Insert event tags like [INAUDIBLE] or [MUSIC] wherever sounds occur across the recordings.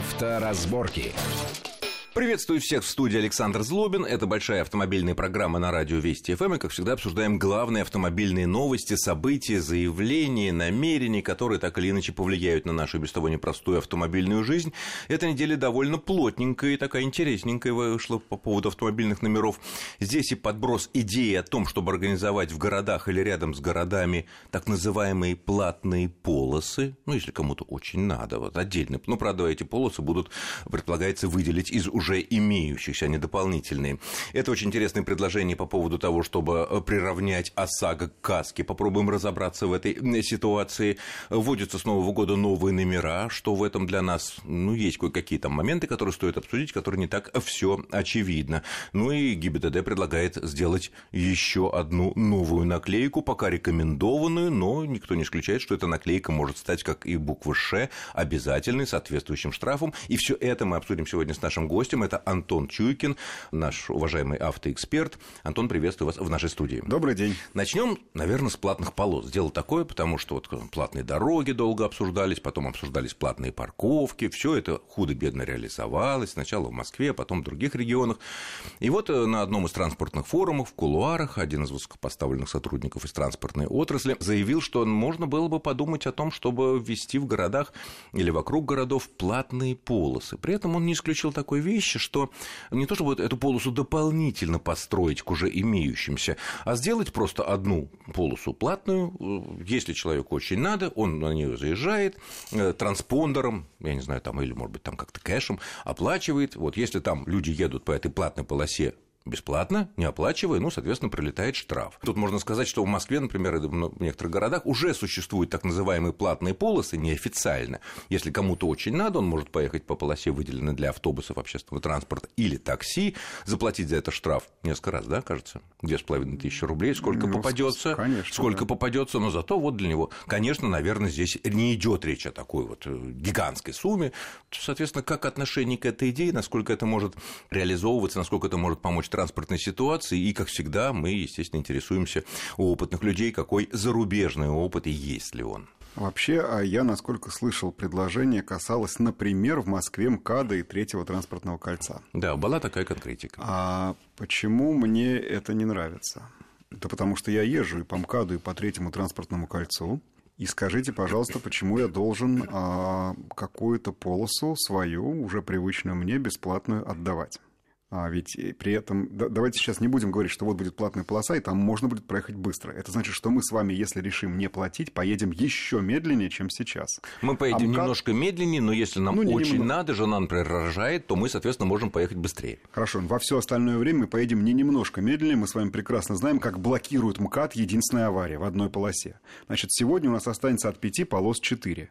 Авторазборки. Приветствую всех в студии Александр Злобин. Это большая автомобильная программа на радио Вести ФМ. И, как всегда, обсуждаем главные автомобильные новости, события, заявления, намерения, которые так или иначе повлияют на нашу без того непростую автомобильную жизнь. Эта неделя довольно плотненькая и такая интересненькая вышла по поводу автомобильных номеров. Здесь и подброс идеи о том, чтобы организовать в городах или рядом с городами так называемые платные полосы. Ну, если кому-то очень надо, вот отдельно. Ну, правда, эти полосы будут, предполагается, выделить из уже имеющихся, а не дополнительные. Это очень интересное предложение по поводу того, чтобы э, приравнять ОСАГО к КАСКе. Попробуем разобраться в этой ситуации. Вводятся с Нового года новые номера, что в этом для нас, ну, есть кое-какие там моменты, которые стоит обсудить, которые не так все очевидно. Ну и ГИБДД предлагает сделать еще одну новую наклейку, пока рекомендованную, но никто не исключает, что эта наклейка может стать, как и буква «Ш», обязательной, соответствующим штрафом. И все это мы обсудим сегодня с нашим гостем гостем. Это Антон Чуйкин, наш уважаемый автоэксперт. Антон, приветствую вас в нашей студии. Добрый день. Начнем, наверное, с платных полос. Дело такое, потому что вот платные дороги долго обсуждались, потом обсуждались платные парковки. Все это худо-бедно реализовалось. Сначала в Москве, а потом в других регионах. И вот э, на одном из транспортных форумов в кулуарах один из высокопоставленных сотрудников из транспортной отрасли заявил, что можно было бы подумать о том, чтобы ввести в городах или вокруг городов платные полосы. При этом он не исключил такой вещи, вещи, что не то чтобы эту полосу дополнительно построить к уже имеющимся, а сделать просто одну полосу платную. Если человеку очень надо, он на нее заезжает э, транспондером, я не знаю, там, или, может быть, там как-то кэшем, оплачивает. Вот если там люди едут по этой платной полосе бесплатно, не оплачивая, ну, соответственно, прилетает штраф. Тут можно сказать, что в Москве, например, и в некоторых городах уже существуют так называемые платные полосы неофициально. Если кому-то очень надо, он может поехать по полосе, выделенной для автобусов, общественного транспорта или такси, заплатить за это штраф несколько раз, да, кажется, две с половиной тысячи рублей, сколько ну, попадется, конечно, сколько да. попадется, но зато вот для него, конечно, наверное, здесь не идет речь о такой вот э, гигантской сумме. Соответственно, как отношение к этой идее, насколько это может реализовываться, насколько это может помочь транспортной ситуации, и, как всегда, мы, естественно, интересуемся у опытных людей, какой зарубежный опыт и есть ли он. Вообще, а я, насколько слышал, предложение касалось, например, в Москве МКАДа и третьего транспортного кольца. Да, была такая конкретика. А почему мне это не нравится? Да потому что я езжу и по МКАДу, и по третьему транспортному кольцу. И скажите, пожалуйста, почему я должен а, какую-то полосу свою, уже привычную мне, бесплатную отдавать? А ведь при этом, давайте сейчас не будем говорить, что вот будет платная полоса, и там можно будет проехать быстро. Это значит, что мы с вами, если решим не платить, поедем еще медленнее, чем сейчас. Мы поедем Амкад... немножко медленнее, но если нам ну, очень немного. надо, жена, например, рожает, то мы, соответственно, можем поехать быстрее. Хорошо, во все остальное время мы поедем не немножко медленнее. Мы с вами прекрасно знаем, как блокирует МКАД единственная авария в одной полосе. Значит, сегодня у нас останется от пяти полос четыре.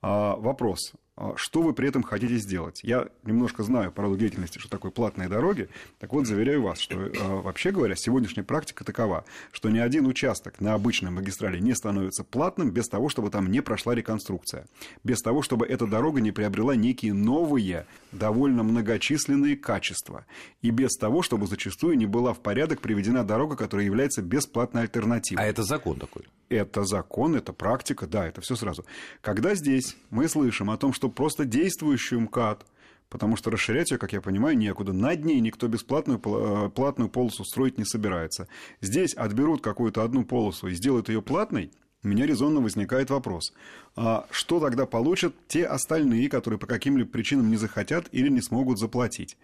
А, вопрос. А что вы при этом хотите сделать? Я немножко знаю по роду деятельности, что такое платные дороги. Так вот, заверяю вас, что а, вообще говоря, сегодняшняя практика такова, что ни один участок на обычной магистрали не становится платным без того, чтобы там не прошла реконструкция. Без того, чтобы эта дорога не приобрела некие новые, довольно многочисленные качества. И без того, чтобы зачастую не была в порядок приведена дорога, которая является бесплатной альтернативой. А это закон такой? Это закон, это практика, да, это все сразу. Когда здесь мы слышим о том, что просто действующую МКАД, потому что расширять ее, как я понимаю, некуда. Над ней никто бесплатную э, платную полосу строить не собирается. Здесь отберут какую-то одну полосу и сделают ее платной, у меня резонно возникает вопрос. А что тогда получат те остальные, которые по каким-либо причинам не захотят или не смогут заплатить?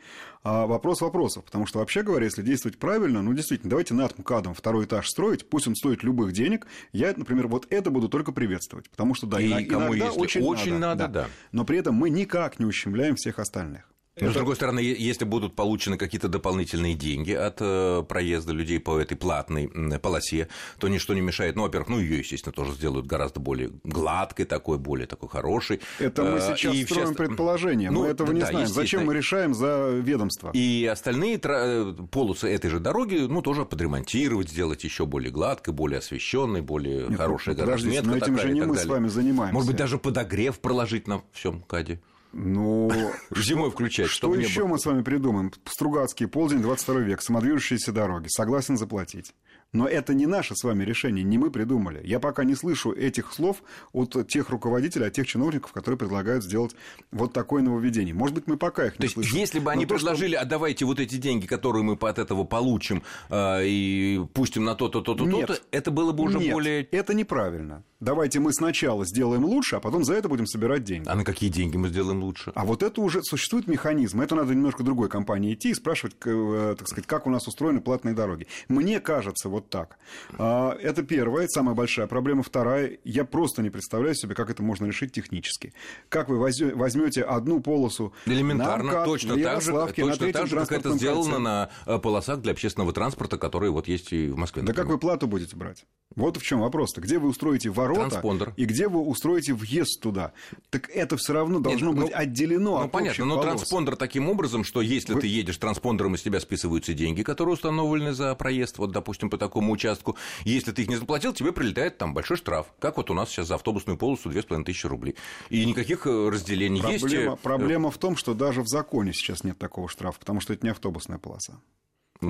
А вопрос вопросов, потому что, вообще говоря, если действовать правильно, ну, действительно, давайте над МКАДом второй этаж строить, пусть он стоит любых денег, я, например, вот это буду только приветствовать, потому что, да, и иногда кому если очень, очень надо, надо да. да. Но при этом мы никак не ущемляем всех остальных. Но, это... с другой стороны, если будут получены какие-то дополнительные деньги от э, проезда людей по этой платной полосе, то ничто не мешает. Ну, во-первых, ну, ее, естественно, тоже сделают гораздо более гладкой такой, более такой хорошей. Это мы э, сейчас и строим сейчас... предположение, ну, мы этого не да, знаем. Зачем мы решаем за ведомство? И остальные э, полосы этой же дороги, ну, тоже подремонтировать, сделать еще более гладкой, более освещенной, более Нет, хорошей ну, разметка. Но этим же не мы с вами занимаемся. Может быть, даже подогрев проложить на всем КАДе. Ну, [LAUGHS] зимой включать. Что еще мы с вами придумаем? Стругацкий, полдень, 22 век, самодвижущиеся дороги. Согласен заплатить. Но это не наше с вами решение, не мы придумали. Я пока не слышу этих слов от тех руководителей, от тех чиновников, которые предлагают сделать вот такое нововведение. Может быть, мы пока их не то есть, слышим. если бы они Но предложили, то, что... а давайте вот эти деньги, которые мы от этого получим, э, и пустим на то-то, то-то, то-то, это было бы уже Нет, более... это неправильно. Давайте мы сначала сделаем лучше, а потом за это будем собирать деньги. А на какие деньги мы сделаем лучше? А вот это уже существует механизм. Это надо немножко другой компании идти и спрашивать, э, так сказать, как у нас устроены платные дороги. Мне кажется, вот так. А, это первая, самая большая проблема. Вторая, я просто не представляю себе, как это можно решить технически. Как вы возьмете одну полосу Элементарно, на МКАД, точно, так же, точно так же, как это сделано кольце. на э, полосах для общественного транспорта, которые вот есть и в Москве. Например. Да как вы плату будете брать? Вот в чем вопрос-то. Где вы устроите ворота Транспондер. и где вы устроите въезд туда? Так это все равно должно Нет, быть ну, отделено ну, от понятно, но полос. транспондер таким образом, что если вы... ты едешь транспондером, из тебя списываются деньги, которые установлены за проезд, вот, допустим, по такому участку. Если ты их не заплатил, тебе прилетает там большой штраф. Как вот у нас сейчас за автобусную полосу 2500 рублей. И никаких э, разделений проблема, есть. Э, проблема в том, что даже в законе сейчас нет такого штрафа, потому что это не автобусная полоса.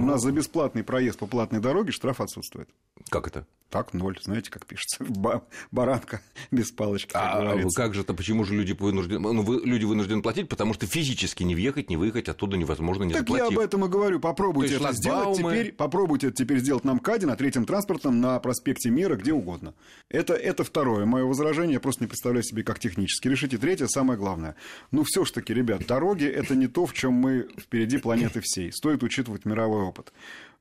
У нас за бесплатный проезд по платной дороге штраф отсутствует. Как это? Так, ноль, знаете, как пишется. [LAUGHS] Баранка без палочки. А, а как же-то, почему же люди вынуждены, ну, вы, люди вынуждены платить? Потому что физически не въехать, не выехать оттуда невозможно, не так заплатив. я об этом и говорю. Попробуйте это сделать теперь. Попробуйте это теперь сделать на МКАДе, на третьем транспортном, на проспекте Мира, где угодно. Это, это второе мое возражение. Я просто не представляю себе, как технически решить. И третье, самое главное. Ну, все ж таки, ребят, дороги – это не то, в чем мы впереди планеты всей. Стоит учитывать мировой опыт.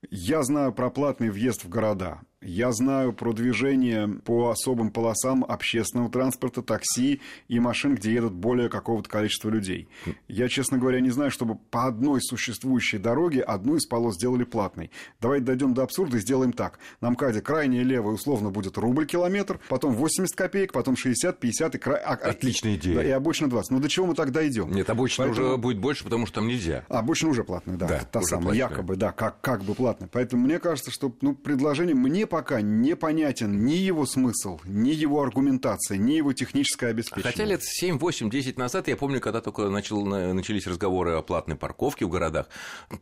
Я знаю про платный въезд в города. Я знаю про движение по особым полосам общественного транспорта, такси и машин, где едут более какого-то количества людей. Я, честно говоря, не знаю, чтобы по одной существующей дороге одну из полос сделали платной. Давайте дойдем до абсурда и сделаем так. На МКАДе крайняя левая условно будет рубль километр, потом 80 копеек, потом 60, 50 и... Кра... А, а, Отличная идея. Да, и обычно 20. Ну до чего мы тогда идем? Нет, обычно Поэтому... уже будет больше, потому что там нельзя. Обычно уже платная, да. да та самая, платная. якобы, да, как, как бы платная. Поэтому мне кажется, что ну, предложение мне пока непонятен ни его смысл, ни его аргументация, ни его техническое обеспечение. Хотя лет 7, 8, 10 назад, я помню, когда только начал, начались разговоры о платной парковке в городах,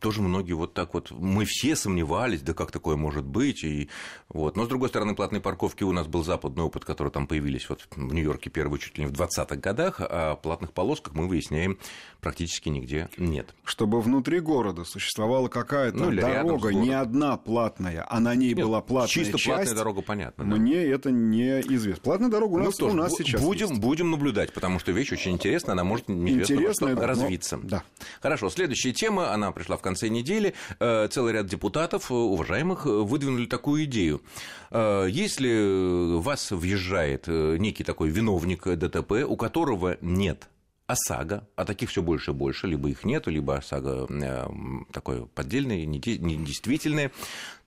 тоже многие вот так вот, мы все сомневались, да как такое может быть, и вот. Но, с другой стороны, платной парковки у нас был западный опыт, который там появились вот в Нью-Йорке первые чуть ли не в 20-х годах, а платных полосках мы выясняем практически нигде нет. Чтобы внутри города существовала какая-то ну, дорога, не одна платная, а на ней нет, была платная чисто часть, платная дорога, понятно. Да. Мне это неизвестно. Платная дорога у нас, ну, у нас сейчас будем, есть. будем наблюдать, потому что вещь очень интересная, она может интересно развиться. Но... Да. Хорошо, следующая тема, она пришла в конце недели. Э, целый ряд депутатов, э, уважаемых, э, выдвинули такую идею. Если вас въезжает некий такой виновник ДТП, у которого нет ОСАГО, а таких все больше и больше, либо их нету, либо ОСАГО э, такое поддельное, недействительное,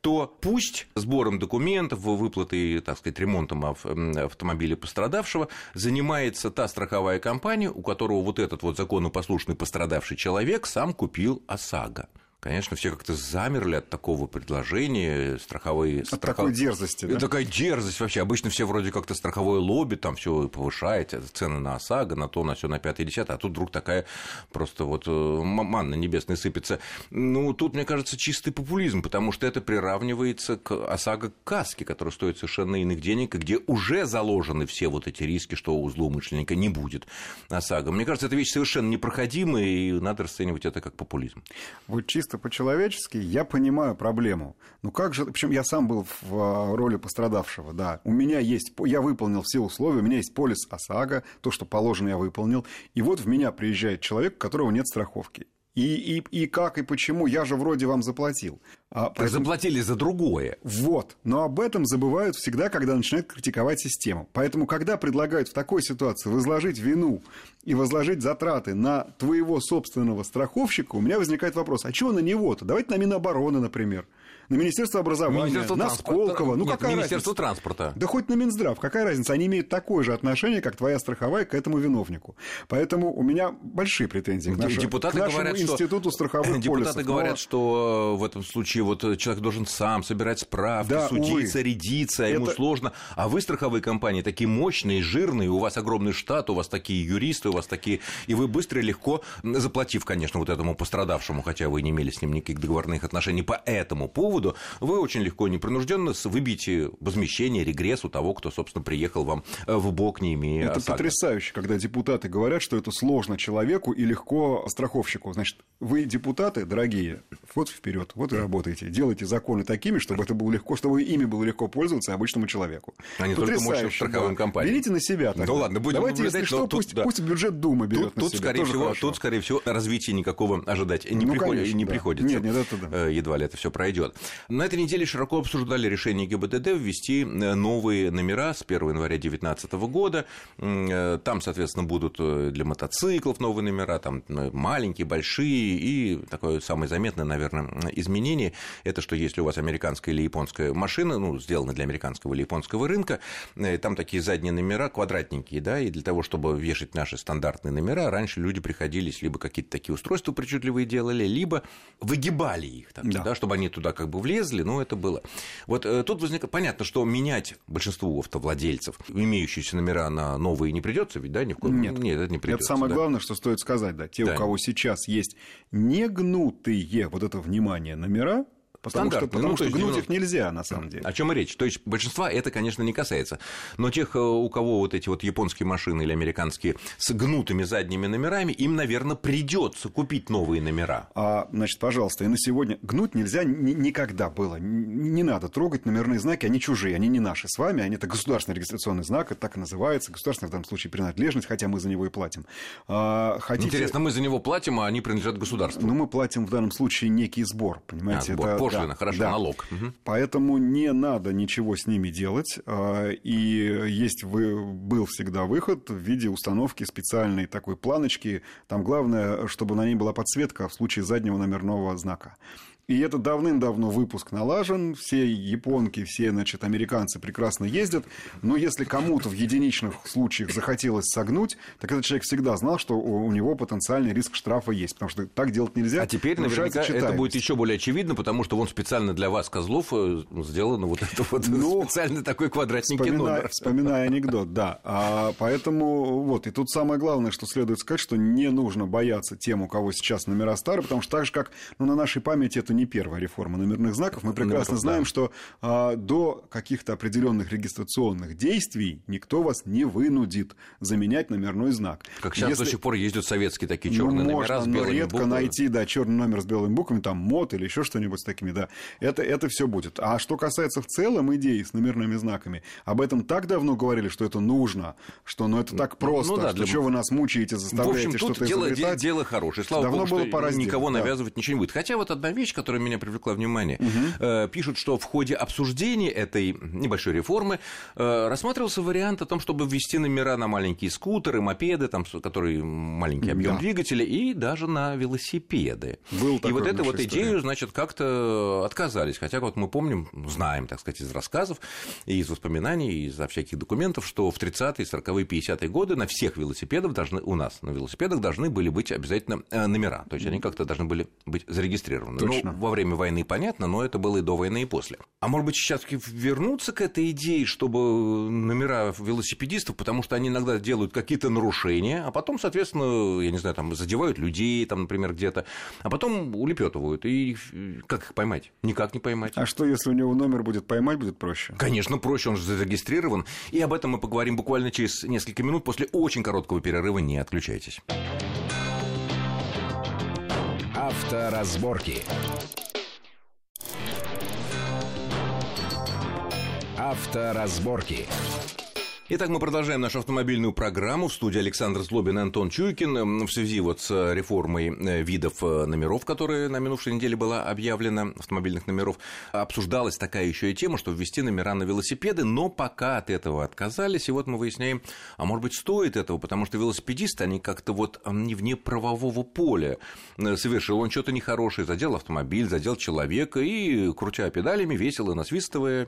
то пусть сбором документов, выплатой, так сказать, ремонтом автомобиля пострадавшего занимается та страховая компания, у которого вот этот вот законопослушный пострадавший человек сам купил ОСАГО. Конечно, все как-то замерли от такого предложения, страховые... От страхов... такой дерзости, да? Такая дерзость вообще. Обычно все вроде как-то страховое лобби, там все повышает, цены на ОСАГО, на то, на все, на пятое, десятое, а тут вдруг такая просто вот э, манна небесная сыпется. Ну, тут, мне кажется, чистый популизм, потому что это приравнивается к ОСАГО каске, которая стоит совершенно иных денег, и где уже заложены все вот эти риски, что у злоумышленника не будет ОСАГО. Мне кажется, эта вещь совершенно непроходимая, и надо расценивать это как популизм. Вот чисто чисто по-человечески я понимаю проблему. Ну как же, причем я сам был в а, роли пострадавшего, да. У меня есть, я выполнил все условия, у меня есть полис ОСАГО, то, что положено, я выполнил. И вот в меня приезжает человек, у которого нет страховки. И, и, и как, и почему? Я же вроде вам заплатил. А, поэтому... Заплатили за другое. Вот. Но об этом забывают всегда, когда начинают критиковать систему. Поэтому, когда предлагают в такой ситуации возложить вину и возложить затраты на твоего собственного страховщика, у меня возникает вопрос, а чего на него-то? Давайте на Минобороны, например на Министерство образования, Министерство на Сколково. Ну, Нет, какая Министерство разница? транспорта. Да хоть на Минздрав. Какая разница? Они имеют такое же отношение, как твоя страховая к этому виновнику. Поэтому у меня большие претензии к, нашему, депутаты к нашему говорят, институту что... страховых [LAUGHS] Депутаты полисов. говорят, Но... что в этом случае вот человек должен сам собирать справки, да, судиться, увы. рядиться, Это... ему сложно. А вы, страховые компании, такие мощные, жирные, у вас огромный штат, у вас такие юристы, у вас такие... И вы быстро и легко, заплатив, конечно, вот этому пострадавшему, хотя вы не имели с ним никаких договорных отношений по этому поводу, поводу, вы очень легко, непринужденно выбьете возмещение, регресс у того, кто, собственно, приехал вам э, в бок, не имея Это ОСАГО. потрясающе, когда депутаты говорят, что это сложно человеку и легко страховщику. Значит, вы, депутаты, дорогие, вот вперед, вот и работаете. Делайте законы такими, чтобы это было легко, чтобы ими было легко пользоваться обычному человеку. А не только мощным страховым да. компаниям. Берите на себя тогда. Ну ладно, будем Давайте, если что, тут, пусть, да. пусть бюджет Думы берет Тут, на тут, себя. скорее Тоже всего, хорошо. тут, скорее всего, развития никакого ожидать не, Ну, приход- конечно, не да. приходится. Нет, нет, это да. Э, Едва ли это все пройдет. На этой неделе широко обсуждали решение ГИБДД ввести э, новые номера с 1 января 2019 года. Э, Там, соответственно, будут э, для мотоциклов новые номера, там маленькие, большие. И такое самое заметное, наверное, изменение – это что если у вас американская или японская машина, ну, сделана для американского или японского рынка, там такие задние номера квадратненькие, да, и для того, чтобы вешать наши стандартные номера, раньше люди приходились либо какие-то такие устройства причудливые делали, либо выгибали их, так, Да. да. чтобы они туда как бы влезли, но это было. Вот э, тут возникает, понятно, что менять большинству автовладельцев имеющиеся номера на новые не придется, ведь, да, ни в коем Нет. Нет, это не Это придется. самое да. главное, что стоит сказать, да. Те, Да. у кого сейчас есть негнутые, вот это внимание, номера, потому что, Стандартные, потому ну, что гнуть 90. их нельзя, на самом деле. О чем и речь? То есть большинства это, конечно, не касается. Но тех, э, у кого вот эти вот японские машины или американские с гнутыми задними номерами, им, наверное, придется купить новые номера. А, значит, пожалуйста, и на сегодня гнуть нельзя ни- никогда было. Н- Не надо трогать номерные знаки, они чужие, они не наши с вами, они это государственный регистрационный знак, это так и называется, государственная в данном случае принадлежность, хотя мы за него и платим. А, хотите... Интересно, мы за него платим, а они принадлежат государству. Ну, мы платим в данном случае некий сбор, А, понимаете? сбор, это- пошлина, да, хорошо, да. налог. Мгм. Поэтому не надо ничего с ними делать. а, И есть был всегда выход в виде установки специальной такой планочки. Там главное, чтобы на ней была подсветка в случае заднего номерного знака. И это давным-давно выпуск налажен, все японки, все, значит, американцы прекрасно ездят, но если кому-то в единичных случаях захотелось согнуть, так этот человек всегда знал, что у него потенциальный риск штрафа есть, потому что так делать нельзя. А теперь наверняка это будет еще более очевидно, потому что вон специально для вас, Козлов, э, сделано вот это вот Ну, [LAUGHS] специальный такой квадратненький Вспоминая, номер. вспоминая анекдот, да. А, поэтому вот, и тут самое главное, что следует сказать, что не нужно бояться тем, у кого сейчас номера старые, потому что так же, как ну, на нашей памяти это не первая реформа номерных знаков, мы прекрасно Номеров, знаем, да. что а, до каких-то определенных регистрационных действий никто вас не вынудит заменять номерной знак. Как сейчас Если- до сих пор ездят советские такие ну, черные номера можно, с но белыми редко буквами. найти, да, черный номер с белыми буквами, там мод или еще что-нибудь с такими, да. Это, это все будет. А что касается в целом идеи с номерными знаками, об этом так давно говорили, что это нужно, что ну это так просто, ну да, что для- что вы нас мучаете, В заставляете общем, что-то дело, изобретать. дело хорошее. Слава Давно богу, было что пора сделать, никого да. навязывать ничего не будет. Хотя вот одна вещь, которая меня привлекла внимание. Э, Пишут, что в ходе обсуждения этой небольшой реформы э, рассматривался вариант о том, чтобы ввести номера на маленькие скутеры, мопеды, там, которые маленький объем Да. двигателя, и даже на велосипеды. Был и вот эту вот истории. идею, значит, как-то отказались. Хотя вот мы помним, знаем, так сказать, из рассказов, и из воспоминаний, и из всяких документов, что в 30-е, 40-е, 50-е годы на всех велосипедах должны, у нас на велосипедах должны были быть обязательно э, номера. То есть они как-то должны были быть зарегистрированы. Точно. Во время войны понятно, но это было и до войны, и после. А может быть, сейчас вернуться к этой идее, чтобы номера велосипедистов, потому что они иногда делают какие-то нарушения, а потом, соответственно, я не знаю, там задевают людей, там, например, где-то, а потом улепетывают. И э, как их поймать? Никак не поймать. А что, если у него номер будет поймать, будет проще? Конечно, проще, он же зарегистрирован. И об этом мы поговорим буквально через несколько минут после очень короткого перерыва. Не отключайтесь. Авторазборки. Авторазборки. Итак, мы продолжаем нашу автомобильную программу. В студии Александр Злобин и Антон Чуйкин. В связи вот с э, реформой э, видов э, номеров, которая на минувшей неделе была объявлена, автомобильных номеров, обсуждалась такая еще и тема, что ввести номера на велосипеды, но пока от этого отказались. И вот мы выясняем, а может быть, стоит этого, потому что велосипедисты, они как-то вот не вне правового поля. Совершил он что-то нехорошее, задел автомобиль, задел человека, и, крутя педалями, весело насвистывая,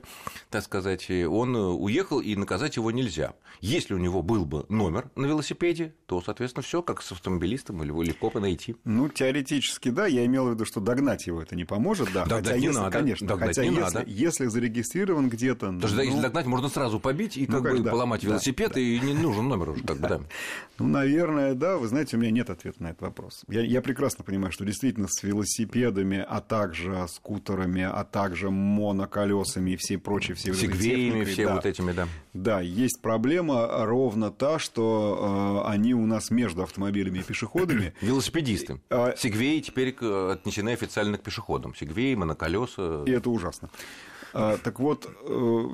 так сказать, он уехал, и наказать его нельзя. Нельзя. Если у него был бы номер на велосипеде, то, соответственно, все как с автомобилистом, его легко бы найти. Ну, теоретически, да. Я имел в виду, что догнать его это не поможет, да. Догнать хотя, не если, надо. Конечно, Догнать хотя не если, надо. если зарегистрирован где-то... Потому что ну, если догнать, можно сразу побить и Ну, как бы как да, поломать да, велосипед, да. и не нужен номер уже, как бы, да. [LAUGHS] Ну, наверное, да. Вы знаете, у меня нет ответа на этот вопрос. Я, я прекрасно понимаю, что действительно с велосипедами, а также скутерами, а также моноколесами и всей прочей, всей Сегвеями, все да. вот этими, да. Да, есть проблема ровно та, что э, они у нас между автомобилями и пешеходами. [CLEARS THROAT] Велосипедисты. А- Сегвеи теперь к- отнесены официально к пешеходам. Сегвеи, моноколеса. И это ужасно. А, так вот,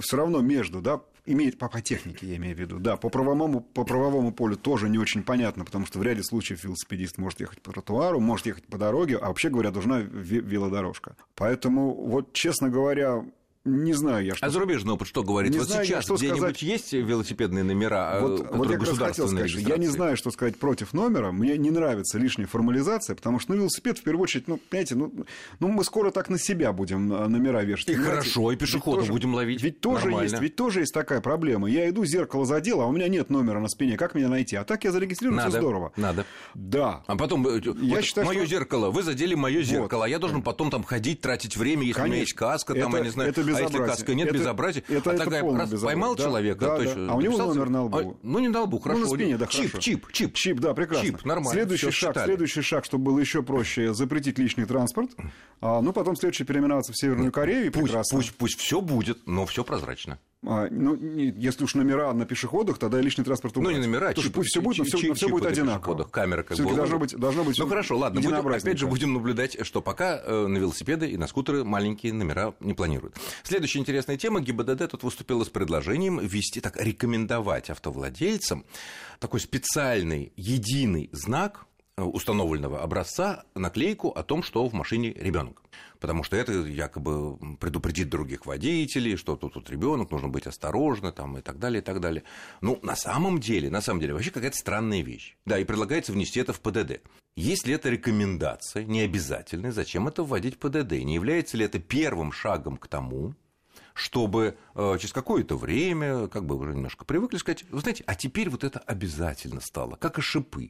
все равно между, да, имеет по, по технике, я имею в виду, да, по правовому, по правовому полю тоже не очень понятно, потому что в ряде случаев велосипедист может ехать по тротуару, может ехать по дороге, а вообще говоря, должна ве- велодорожка. Поэтому, вот, честно говоря, не знаю я, что... А зарубежный опыт что говорит? Не вот знаю я, сейчас что где-нибудь сказать. есть велосипедные номера, Вот, э, вот которые я раз хотел государственной сказать, что я не знаю, что сказать против номера. Мне не нравится лишняя формализация, потому что ну, велосипед, в первую очередь, ну, понимаете, ну, ну мы скоро так на себя будем э, номера вешать. И понимаете? хорошо, и Ведь пешехода тоже- будем ловить. Ведь тоже, Нормально. есть, ведь тоже есть такая проблема. Я иду, зеркало задел, а у меня нет номера на спине. Как меня найти? А так я зарегистрирован, все здорово. надо. Да. А потом, э, вот считаю, мое что- зеркало, вы задели мое зеркало, а я должен потом там ходить, тратить время, если у меня Конечно. есть каска, там, Это- я не знаю, это а если безобразие. каска нет, Это- безобразие. это- а это такая, раз безобразие. поймал Да, человека, да, то да. А у него номер на лбу. А, ну, не на лбу, хорошо. Ну, на спине, да, чип, хорошо. чип, чип. Чип, да, прекрасно. Чип, нормально. Следующий шаг, считали. следующий шаг, чтобы было еще проще, запретить лишний транспорт. А, ну, потом следующий переименоваться в Северную Корею. и Пусть, прекрасно. пусть, пусть все будет, но все прозрачно. А, ну, если уж номера на пешеходах, тогда и лишний транспорт Ну, убрать. не номера, чипы. пусть все будет, но все, чи- но всё чипы будет на одинаково. камеры как бы должно быть, должно быть Ну хорошо, ладно, будем, опять же будем наблюдать, что пока э, на велосипеды и на скутеры маленькие номера не планируют. Следующая интересная тема. ГИБДД тут выступила с предложением ввести, так, рекомендовать автовладельцам такой специальный единый знак установленного образца, наклейку о том, что в машине ребенок. Потому что это якобы предупредит других водителей, что тут, тут ребенок, нужно быть осторожно, там, и так далее, и так далее. Ну, на самом деле, на самом деле, вообще какая-то странная вещь. Да, и предлагается внести это в ПДД. Если это рекомендация, не обязательная, зачем это вводить в ПДД? Не является ли это первым шагом к тому, чтобы э, через какое-то время, как бы уже немножко привыкли, сказать, вы знаете, а теперь вот это обязательно стало, как и шипы.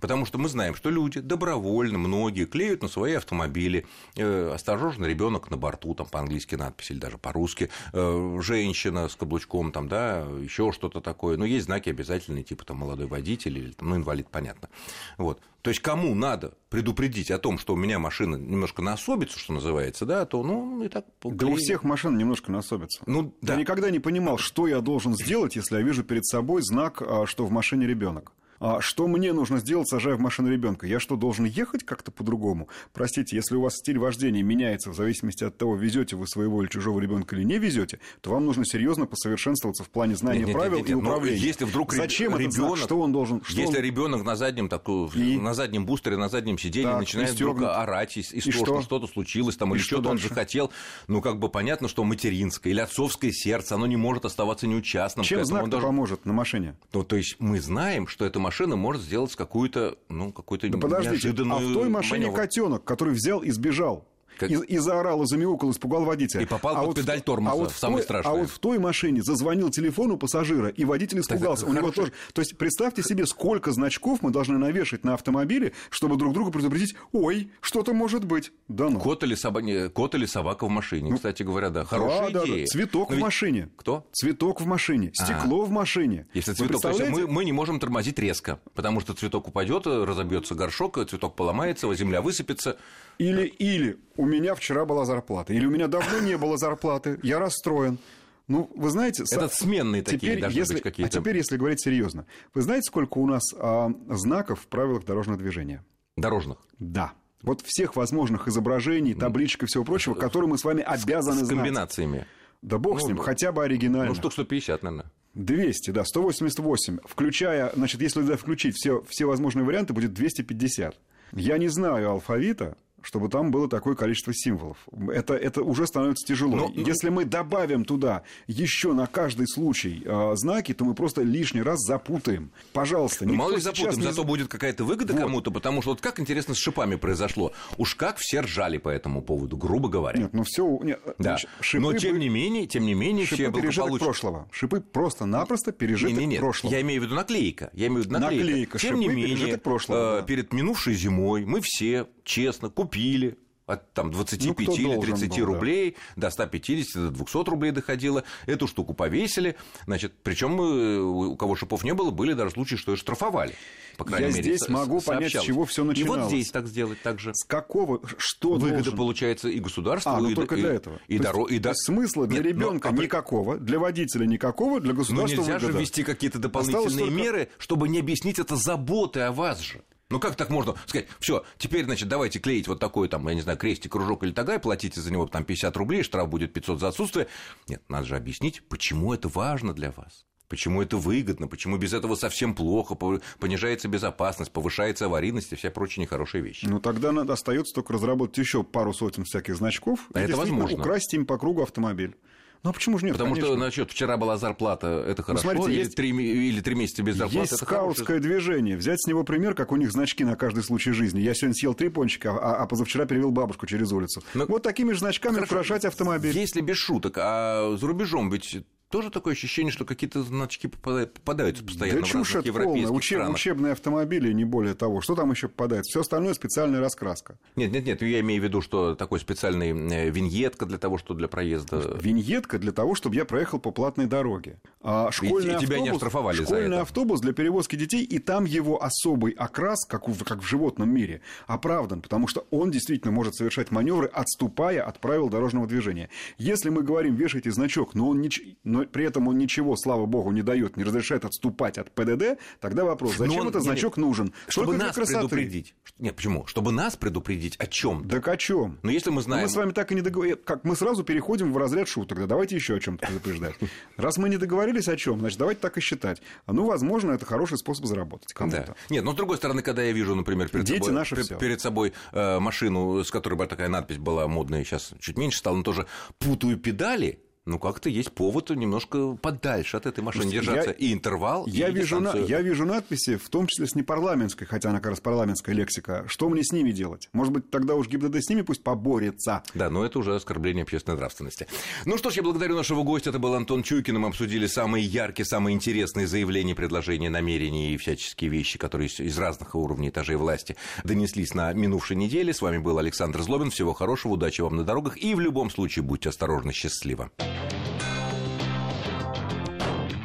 Потому что мы знаем, что люди добровольно, многие клеют на свои автомобили э, «Осторожно, ребенок на борту», там по-английски надпись или даже по-русски, э, «Женщина с каблучком», там, да, еще что-то такое. Но есть знаки обязательные, типа там «Молодой водитель» или там, ну, «Инвалид», понятно. Вот. То есть, кому надо предупредить о том, что у меня машина немножко насобится, что называется, да, то, ну, и так... Да у всех машин немножко насобится. Ну, да. Я никогда не понимал, что я должен сделать, если я вижу перед собой знак, а, что в машине ребенок. А что мне нужно сделать, сажая в машину ребенка? Я что, должен ехать как-то по-другому? Простите, если у вас стиль вождения меняется в зависимости от того, везете вы своего или чужого ребенка или не везете, то вам нужно серьезно посовершенствоваться в плане знания Нет, нет, правил нет, и нет, но управления. Если вдруг Зачем этот знак? ребенок, Что он должен? Что если он- ребенок на заднем такую, И? на заднем бустере, на заднем сиденье Так, начинает вдруг орать и, и И что, что? что-то случилось там, И или что что-то он захотел, ну как бы понятно, что материнское или отцовское сердце, оно не может оставаться неучастным. Чем знак он должен- поможет на машине? Ну, то есть мы знаем, что эта машина может сделать какую-то, ну, какую-то Да подождите, а неожиданную в той машине котенок, который взял и сбежал. Как- И, и заорал, и замяукал, испугал водителя. И попал под вот в- педаль тормоза, а вот в в самое той- страшное. А вот в той машине зазвонил телефон у пассажира, и водитель испугался. это У него тоже... То есть представьте себе, сколько значков мы должны навешать на автомобиле, чтобы друг друга предупредить, ой, что-то может быть. Да ну. Кот или, соба... кот или собака в машине, кстати говоря, да, хорошая да, да, идея. да. Цветок Но в ведь- машине. Кто? Цветок в машине, стекло в машине. Если цветок, то есть мы, мы не можем тормозить резко, потому что цветок упадет, разобьется горшок, цветок поломается, земля высыпется. Или, или у меня вчера была зарплата, или у меня давно не было зарплаты, я расстроен. Ну, вы знаете... Это сменные такие теперь, должны если, быть какие-то. А теперь, если говорить серьезно, вы знаете, сколько у нас а, знаков в правилах дорожного движения? Дорожных. Да. Вот всех возможных изображений, табличек и всего прочего, которые мы с вами обязаны С знать. комбинациями. Да бог с Ну, ним, да. хотя бы оригинально. Ну, штук 150, наверное. 200, да, 188. Включая, значит, если включить все, все возможные варианты, будет 250. Я не знаю алфавита, чтобы там было такое количество символов. Это, это уже становится тяжело. Но, ну, Если мы добавим туда еще на каждый случай э, знаки, то мы просто лишний раз запутаем. Пожалуйста, ну, Мало ли запутаем, не... зато будет какая-то выгода вот. кому-то, потому что вот как интересно с шипами произошло. Уж как все ржали по этому поводу, грубо говоря. Нет, ну все... Нет, да. шипы Но тем не менее, тем не менее, шипы все пережиток прошлого. Шипы просто-напросто пережиток не, не, нет. прошлого. Я имею в виду наклейка. Я имею в виду наклейка. наклейка тем не менее, прошлого, э, да. перед минувшей зимой мы все честно купили от там, 25 ну, или 30 был, рублей да. до 150, до 200 рублей доходило. Эту штуку повесили. Значит, причем э, у кого шипов не было, были даже случаи, что и штрафовали. По крайней Я мере, здесь могу понять, с чего все начиналось. И вот здесь так сделать так же. С какого, что Выгода должен... получается и государству, а, ну и, только и, для этого. И, доро... и до... Смысла для ребенка но... никакого, для водителя никакого, для государства Но нельзя выгода. же ввести какие-то дополнительные только... меры, чтобы не объяснить это заботой о вас же. Ну как так можно сказать, все, теперь, значит, давайте клеить вот такой там, я не знаю, крестик, кружок или тагай, платите за него там 50 рублей, штраф будет 500 за отсутствие. Нет, надо же объяснить, почему это важно для вас. Почему это выгодно, почему без этого совсем плохо, понижается безопасность, повышается аварийность и все прочие нехорошие вещи. Ну тогда надо, остается только разработать еще пару сотен всяких значков а и это возможно. украсть им по кругу автомобиль. Ну а почему же нет? Потому конечно. что, значит, вчера была зарплата, это ну, хорошо, ну, смотрите, или, есть, три, или три месяца без зарплаты, Есть скаутское движение. Взять с него пример, как у них значки на каждый случай жизни. Я сегодня съел три пончика, а, а позавчера перевел бабушку через улицу. Но... Ну, вот такими же значками хорошо. украшать автомобиль. Если без шуток, а за рубежом ведь тоже такое ощущение, что какие-то значки попадаются постоянно да в чушь это полная. Учеб, странах. Учебные автомобили, не более того. Что там еще попадает? Все остальное специальная раскраска. Нет, нет, нет, я имею в виду, что такой специальный э, виньетка для того, что для проезда. Виньетка для того, чтобы я проехал по платной дороге. А школьный и, автобус, тебя не оштрафовали школьный за это. автобус для перевозки детей, и там его особый окрас, как, в, как в животном мире, оправдан, потому что он действительно может совершать маневры, отступая от правил дорожного движения. Если мы говорим, вешайте значок, но он не, но при этом он ничего, слава богу, не дает, не разрешает отступать от ПДД, тогда вопрос, зачем он, этот значок нет, нужен? Чтобы Только нас предупредить. Нет, почему? Чтобы нас предупредить о чем? Так о чем? Но ну, если мы знаем... Но мы с вами так и не договорились. Как мы сразу переходим в разряд шуток. Да давайте еще о чем-то предупреждать. Раз мы не договорились о чем, значит, давайте так и считать. Ну, возможно, это хороший способ заработать кому-то. Да. Нет, но с другой стороны, когда я вижу, например, перед Дети собой, наши перед собой э, машину, с которой такая надпись была модная, сейчас чуть меньше стала, но тоже путаю педали, ну, как-то есть повод немножко подальше от этой машины держаться. Я, и интервал, я и вижу, на, я вижу надписи, в том числе с непарламентской, хотя она как раз парламентская лексика. Что мне с ними делать? Может быть, тогда уж ГИБДД с ними пусть поборется. Да, но это уже оскорбление общественной нравственности. Ну что ж, я благодарю нашего гостя. Это был Антон Чуйкин. Мы обсудили самые яркие, самые интересные заявления, предложения, намерения и всяческие вещи, которые из разных уровней этажей власти донеслись на минувшей неделе. С вами был Александр Злобин. Всего хорошего, удачи вам на дорогах. И в любом случае будьте осторожны, счастливо.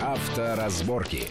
Авторазборки.